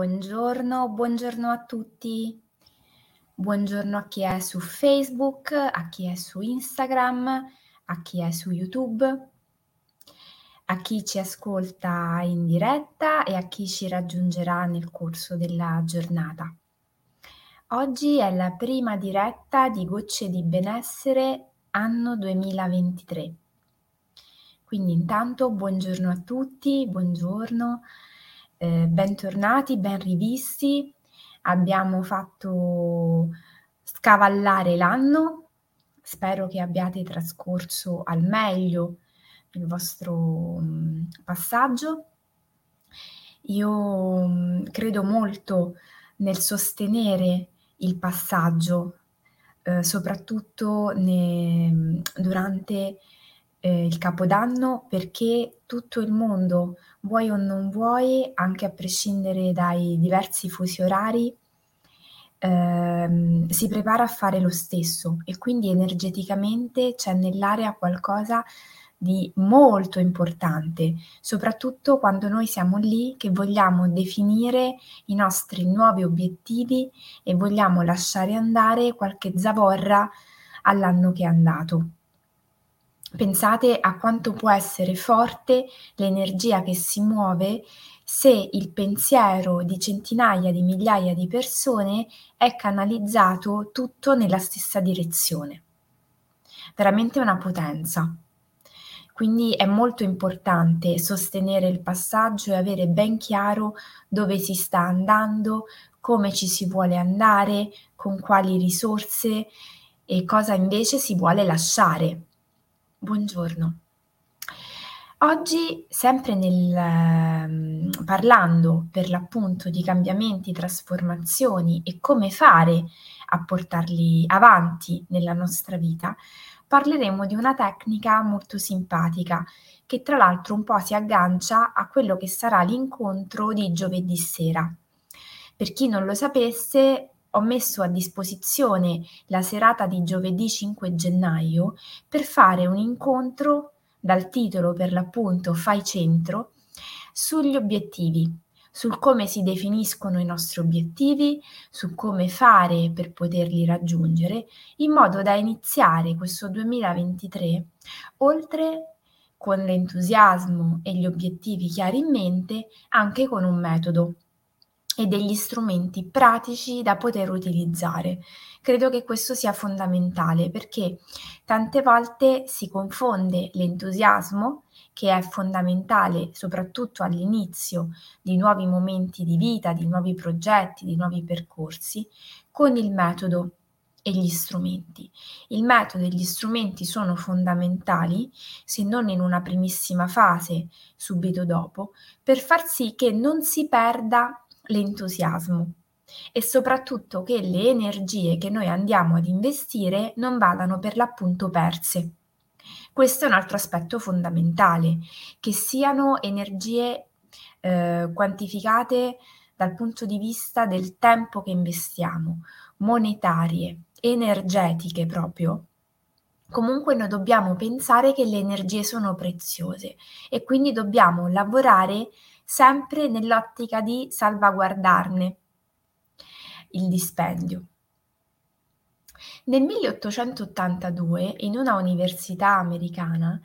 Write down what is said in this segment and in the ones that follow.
Buongiorno, buongiorno a tutti. Buongiorno a chi è su Facebook, a chi è su Instagram, a chi è su YouTube, a chi ci ascolta in diretta e a chi ci raggiungerà nel corso della giornata. Oggi è la prima diretta di Gocce di Benessere anno 2023. Quindi intanto buongiorno a tutti, buongiorno, eh, bentornati, ben rivisti. Abbiamo fatto scavallare l'anno, spero che abbiate trascorso al meglio il vostro um, passaggio. Io um, credo molto nel sostenere il passaggio, eh, soprattutto ne, durante eh, il Capodanno perché tutto il mondo, vuoi o non vuoi, anche a prescindere dai diversi fusi orari, ehm, si prepara a fare lo stesso e quindi energeticamente c'è nell'area qualcosa di molto importante, soprattutto quando noi siamo lì che vogliamo definire i nostri nuovi obiettivi e vogliamo lasciare andare qualche zavorra all'anno che è andato. Pensate a quanto può essere forte l'energia che si muove se il pensiero di centinaia di migliaia di persone è canalizzato tutto nella stessa direzione. Veramente una potenza. Quindi è molto importante sostenere il passaggio e avere ben chiaro dove si sta andando, come ci si vuole andare, con quali risorse e cosa invece si vuole lasciare Buongiorno. Oggi, sempre nel, ehm, parlando per l'appunto di cambiamenti, trasformazioni e come fare a portarli avanti nella nostra vita, parleremo di una tecnica molto simpatica che tra l'altro un po' si aggancia a quello che sarà l'incontro di giovedì sera. Per chi non lo sapesse, ho messo a disposizione la serata di giovedì 5 gennaio per fare un incontro dal titolo per l'appunto Fai centro sugli obiettivi, sul come si definiscono i nostri obiettivi, su come fare per poterli raggiungere, in modo da iniziare questo 2023 oltre con l'entusiasmo e gli obiettivi chiari in mente, anche con un metodo e degli strumenti pratici da poter utilizzare. Credo che questo sia fondamentale perché tante volte si confonde l'entusiasmo, che è fondamentale soprattutto all'inizio di nuovi momenti di vita, di nuovi progetti, di nuovi percorsi, con il metodo e gli strumenti. Il metodo e gli strumenti sono fondamentali, se non in una primissima fase, subito dopo, per far sì che non si perda l'entusiasmo e soprattutto che le energie che noi andiamo ad investire non vadano per l'appunto perse. Questo è un altro aspetto fondamentale, che siano energie eh, quantificate dal punto di vista del tempo che investiamo, monetarie, energetiche proprio. Comunque noi dobbiamo pensare che le energie sono preziose e quindi dobbiamo lavorare sempre nell'ottica di salvaguardarne il dispendio. Nel 1882, in una università americana,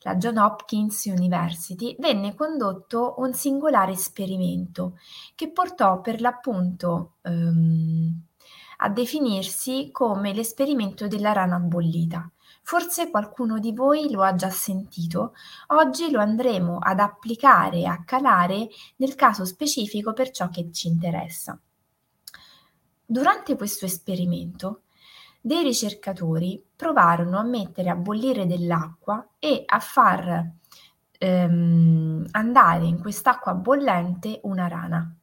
la John Hopkins University, venne condotto un singolare esperimento che portò per l'appunto ehm, a definirsi come l'esperimento della rana bollita. Forse qualcuno di voi lo ha già sentito, oggi lo andremo ad applicare a calare nel caso specifico per ciò che ci interessa. Durante questo esperimento, dei ricercatori provarono a mettere a bollire dell'acqua e a far ehm, andare in quest'acqua bollente una rana.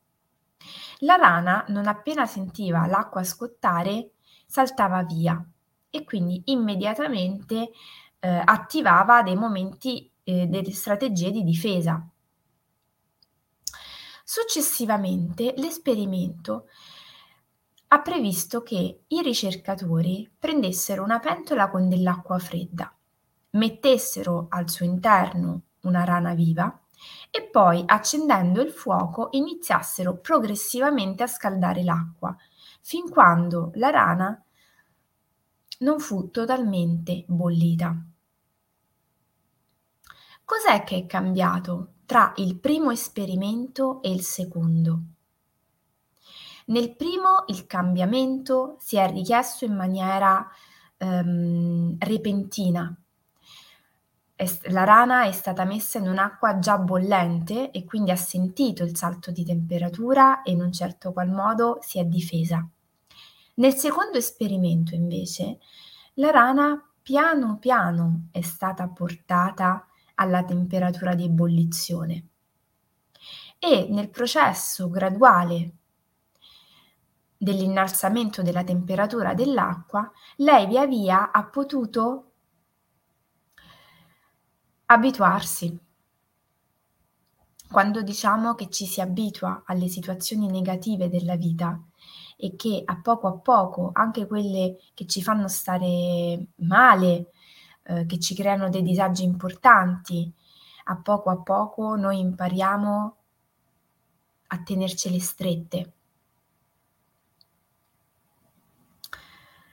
La rana, non appena sentiva l'acqua scottare, saltava via e quindi immediatamente eh, attivava dei momenti, eh, delle strategie di difesa. Successivamente l'esperimento ha previsto che i ricercatori prendessero una pentola con dell'acqua fredda, mettessero al suo interno una rana viva e poi accendendo il fuoco iniziassero progressivamente a scaldare l'acqua, fin quando la rana non fu totalmente bollita. Cos'è che è cambiato tra il primo esperimento e il secondo? Nel primo il cambiamento si è richiesto in maniera ehm, repentina. La rana è stata messa in un'acqua già bollente e quindi ha sentito il salto di temperatura e in un certo qual modo si è difesa. Nel secondo esperimento, invece, la rana piano piano è stata portata alla temperatura di ebollizione e nel processo graduale dell'innalzamento della temperatura dell'acqua, lei via via ha potuto abituarsi. Quando diciamo che ci si abitua alle situazioni negative della vita, e che a poco a poco anche quelle che ci fanno stare male, eh, che ci creano dei disagi importanti, a poco a poco noi impariamo a tenercele strette.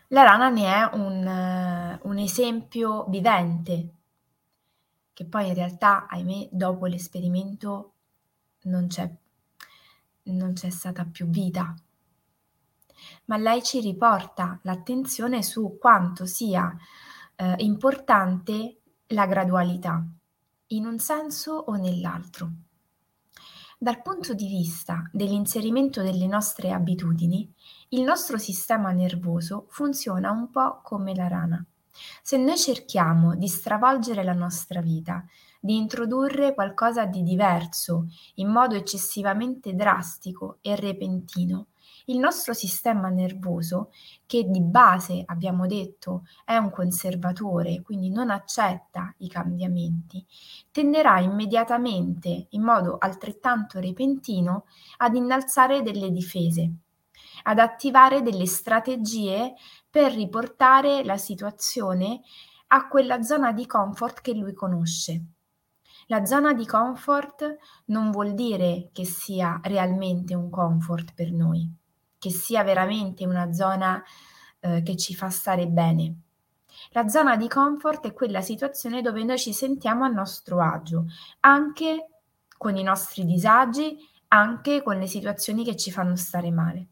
La rana ne è un, un esempio vivente, che poi in realtà, ahimè, dopo l'esperimento non c'è, non c'è stata più vita ma lei ci riporta l'attenzione su quanto sia eh, importante la gradualità, in un senso o nell'altro. Dal punto di vista dell'inserimento delle nostre abitudini, il nostro sistema nervoso funziona un po' come la rana. Se noi cerchiamo di stravolgere la nostra vita, di introdurre qualcosa di diverso in modo eccessivamente drastico e repentino, il nostro sistema nervoso, che di base abbiamo detto è un conservatore, quindi non accetta i cambiamenti, tenderà immediatamente, in modo altrettanto repentino, ad innalzare delle difese, ad attivare delle strategie per riportare la situazione a quella zona di comfort che lui conosce. La zona di comfort non vuol dire che sia realmente un comfort per noi che sia veramente una zona eh, che ci fa stare bene. La zona di comfort è quella situazione dove noi ci sentiamo a nostro agio, anche con i nostri disagi, anche con le situazioni che ci fanno stare male.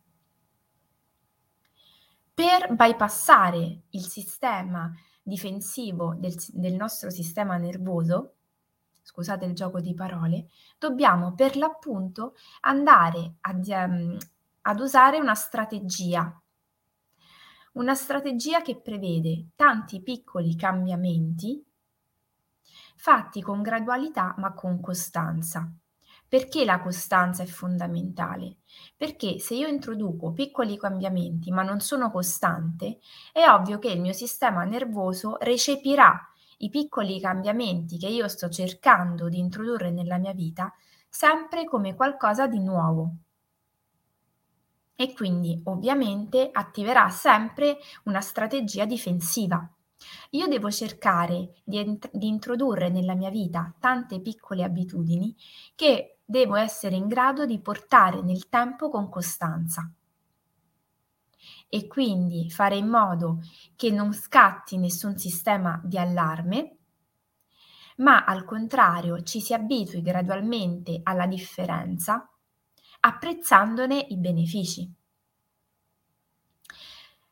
Per bypassare il sistema difensivo del, del nostro sistema nervoso, scusate il gioco di parole, dobbiamo per l'appunto andare a, ad usare una strategia. Una strategia che prevede tanti piccoli cambiamenti fatti con gradualità ma con costanza. Perché la costanza è fondamentale? Perché se io introduco piccoli cambiamenti ma non sono costante, è ovvio che il mio sistema nervoso recepirà i piccoli cambiamenti che io sto cercando di introdurre nella mia vita sempre come qualcosa di nuovo, e quindi ovviamente attiverà sempre una strategia difensiva. Io devo cercare di, ent- di, introdurre nella mia vita tante piccole abitudini che devo essere in grado di portare nel tempo con costanza. E quindi fare in modo che non scatti nessun sistema di allarme, ma al contrario ci si abitui gradualmente alla differenza apprezzandone i benefici.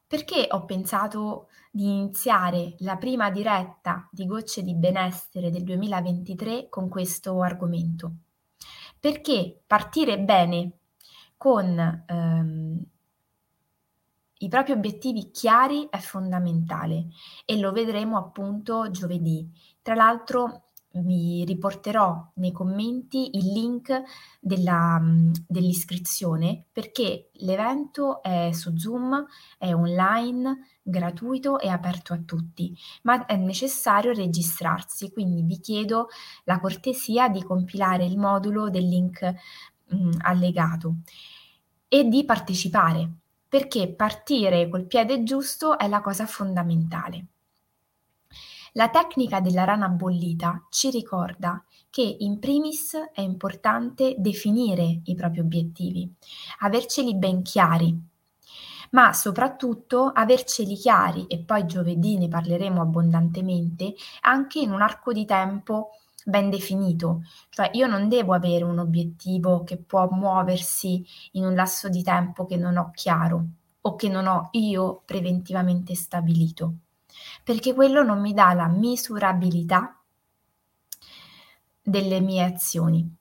Perché ho pensato di iniziare la prima diretta di Gocce di Benessere del 2023 con questo argomento? Perché partire bene con ehm, i propri obiettivi chiari è fondamentale e lo vedremo appunto giovedì. Tra l'altro vi riporterò nei commenti il link della, dell'iscrizione perché l'evento è su Zoom, è online, gratuito e aperto a tutti, ma è necessario registrarsi, quindi vi chiedo la cortesia di compilare il modulo del link mh, allegato e di partecipare, perché partire col piede giusto è la cosa fondamentale. La tecnica della rana bollita ci ricorda che in primis è importante definire i propri obiettivi, averceli ben chiari, ma soprattutto averceli chiari, e poi giovedì ne parleremo abbondantemente, anche in un arco di tempo ben definito, cioè io non devo avere un obiettivo che può muoversi in un lasso di tempo che non ho chiaro o che non ho io preventivamente stabilito, perché quello non mi dà la misurabilità delle mie azioni.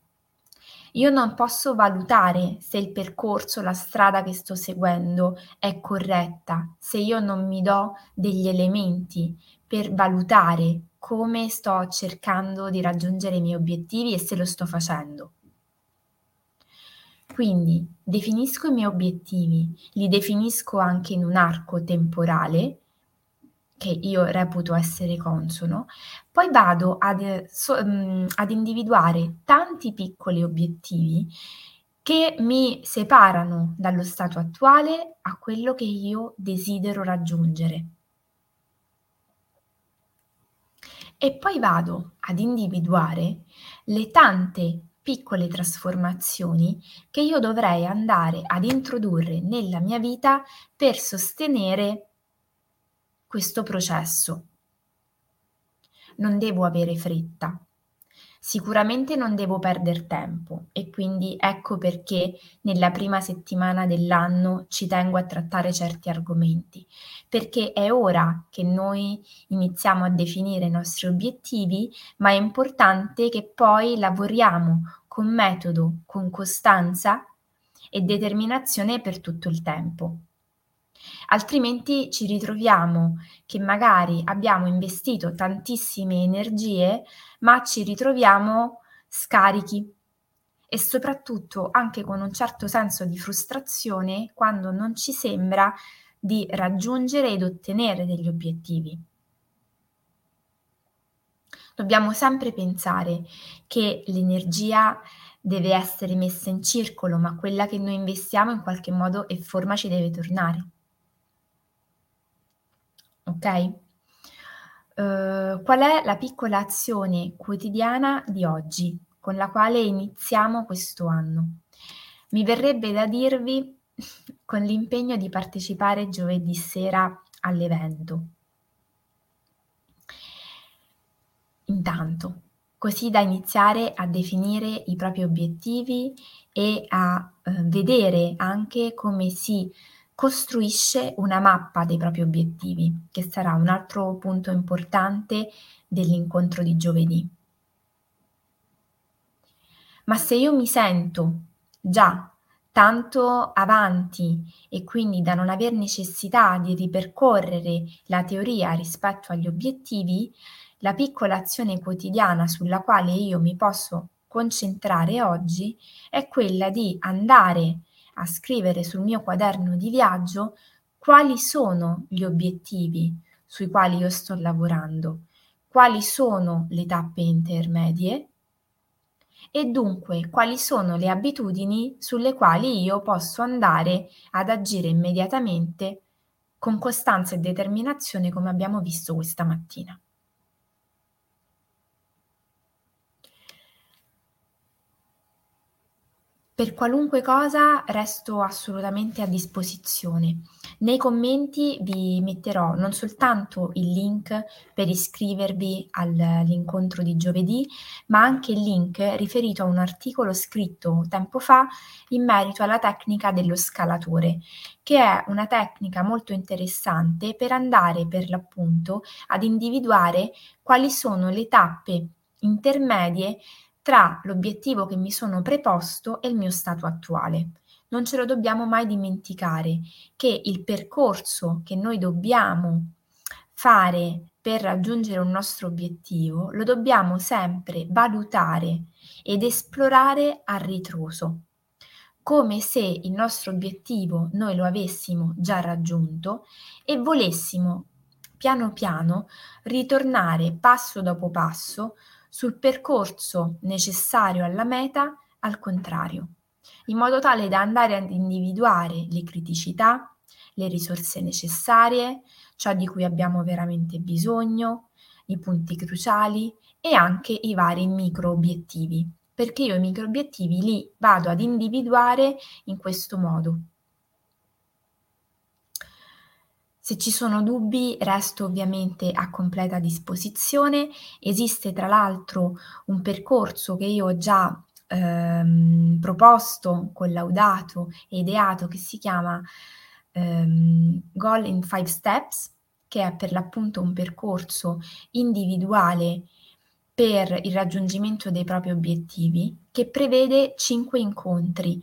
Io non posso valutare se il percorso, la strada che sto seguendo è corretta, se io non mi do degli elementi per valutare come sto cercando di raggiungere i miei obiettivi e se lo sto facendo. Quindi definisco i miei obiettivi, li definisco anche in un arco temporale che io reputo essere consono, poi vado ad, so, um, ad individuare tanti piccoli obiettivi che mi separano dallo stato attuale a quello che io desidero raggiungere. E poi vado ad individuare le tante piccole trasformazioni che io dovrei andare ad introdurre nella mia vita per sostenere questo processo. Non devo avere fretta. Sicuramente non devo perdere tempo e quindi ecco perché nella prima settimana dell'anno ci tengo a trattare certi argomenti, perché è ora che noi iniziamo a definire i nostri obiettivi, ma è importante che poi lavoriamo con metodo, con costanza e determinazione per tutto il tempo altrimenti ci ritroviamo che magari abbiamo investito tantissime energie, ma ci ritroviamo scarichi e soprattutto anche con un certo senso di frustrazione quando non ci sembra di raggiungere ed ottenere degli obiettivi. Dobbiamo sempre pensare che l'energia deve essere messa in circolo, ma quella che noi investiamo in qualche modo e forma ci deve tornare ok? Uh, qual è la piccola azione quotidiana di oggi con la quale iniziamo questo anno? Mi verrebbe da dirvi con l'impegno di partecipare giovedì sera all'evento. Intanto, così da iniziare a definire i propri obiettivi e a eh, vedere anche come si costruisce una mappa dei propri obiettivi, che sarà un altro punto importante dell'incontro di giovedì. Ma se io mi sento già tanto avanti e quindi da non aver necessità di ripercorrere la teoria rispetto agli obiettivi, la piccola azione quotidiana sulla quale io mi posso concentrare oggi è quella di andare a scrivere sul mio quaderno di viaggio quali sono gli obiettivi sui quali io sto lavorando, quali sono le tappe intermedie e dunque quali sono le abitudini sulle quali io posso andare ad agire immediatamente con costanza e determinazione come abbiamo visto questa mattina. Per qualunque cosa resto assolutamente a disposizione. Nei commenti vi metterò non soltanto il link per iscrivervi all'incontro di giovedì, ma anche il link riferito a un articolo scritto tempo fa in merito alla tecnica dello scalatore, che è una tecnica molto interessante per andare per l'appunto ad individuare quali sono le tappe intermedie tra l'obiettivo che mi sono preposto e il mio stato attuale. Non ce lo dobbiamo mai dimenticare che il percorso che noi dobbiamo fare per raggiungere un nostro obiettivo lo dobbiamo sempre valutare ed esplorare a ritroso, come se il nostro obiettivo noi lo avessimo già raggiunto e volessimo piano piano ritornare passo dopo passo sul percorso necessario alla meta al contrario, in modo tale da andare ad individuare le criticità, le risorse necessarie, ciò di cui abbiamo veramente bisogno, i punti cruciali e anche i vari micro obiettivi, perché io i micro obiettivi li vado ad individuare in questo modo. Se ci sono dubbi resto ovviamente a completa disposizione. Esiste tra l'altro un percorso che io ho già ehm, proposto, collaudato e ideato che si chiama ehm, Goal in Five Steps, che è per l'appunto un percorso individuale per il raggiungimento dei propri obiettivi, che prevede cinque incontri,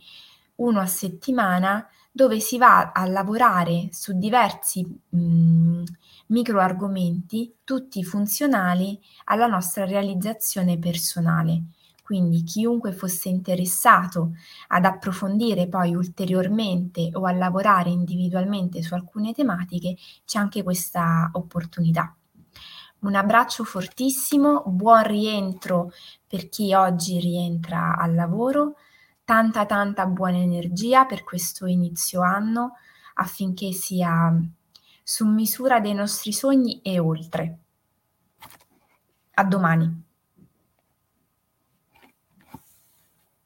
uno a settimana, dove si va a lavorare su diversi mh, micro argomenti, tutti funzionali alla nostra realizzazione personale. Quindi chiunque fosse interessato ad approfondire poi ulteriormente o a lavorare individualmente su alcune tematiche, c'è anche questa opportunità. Un abbraccio fortissimo, buon rientro per chi oggi rientra al lavoro tanta tanta buona energia per questo inizio anno affinché sia su misura dei nostri sogni e oltre. A domani.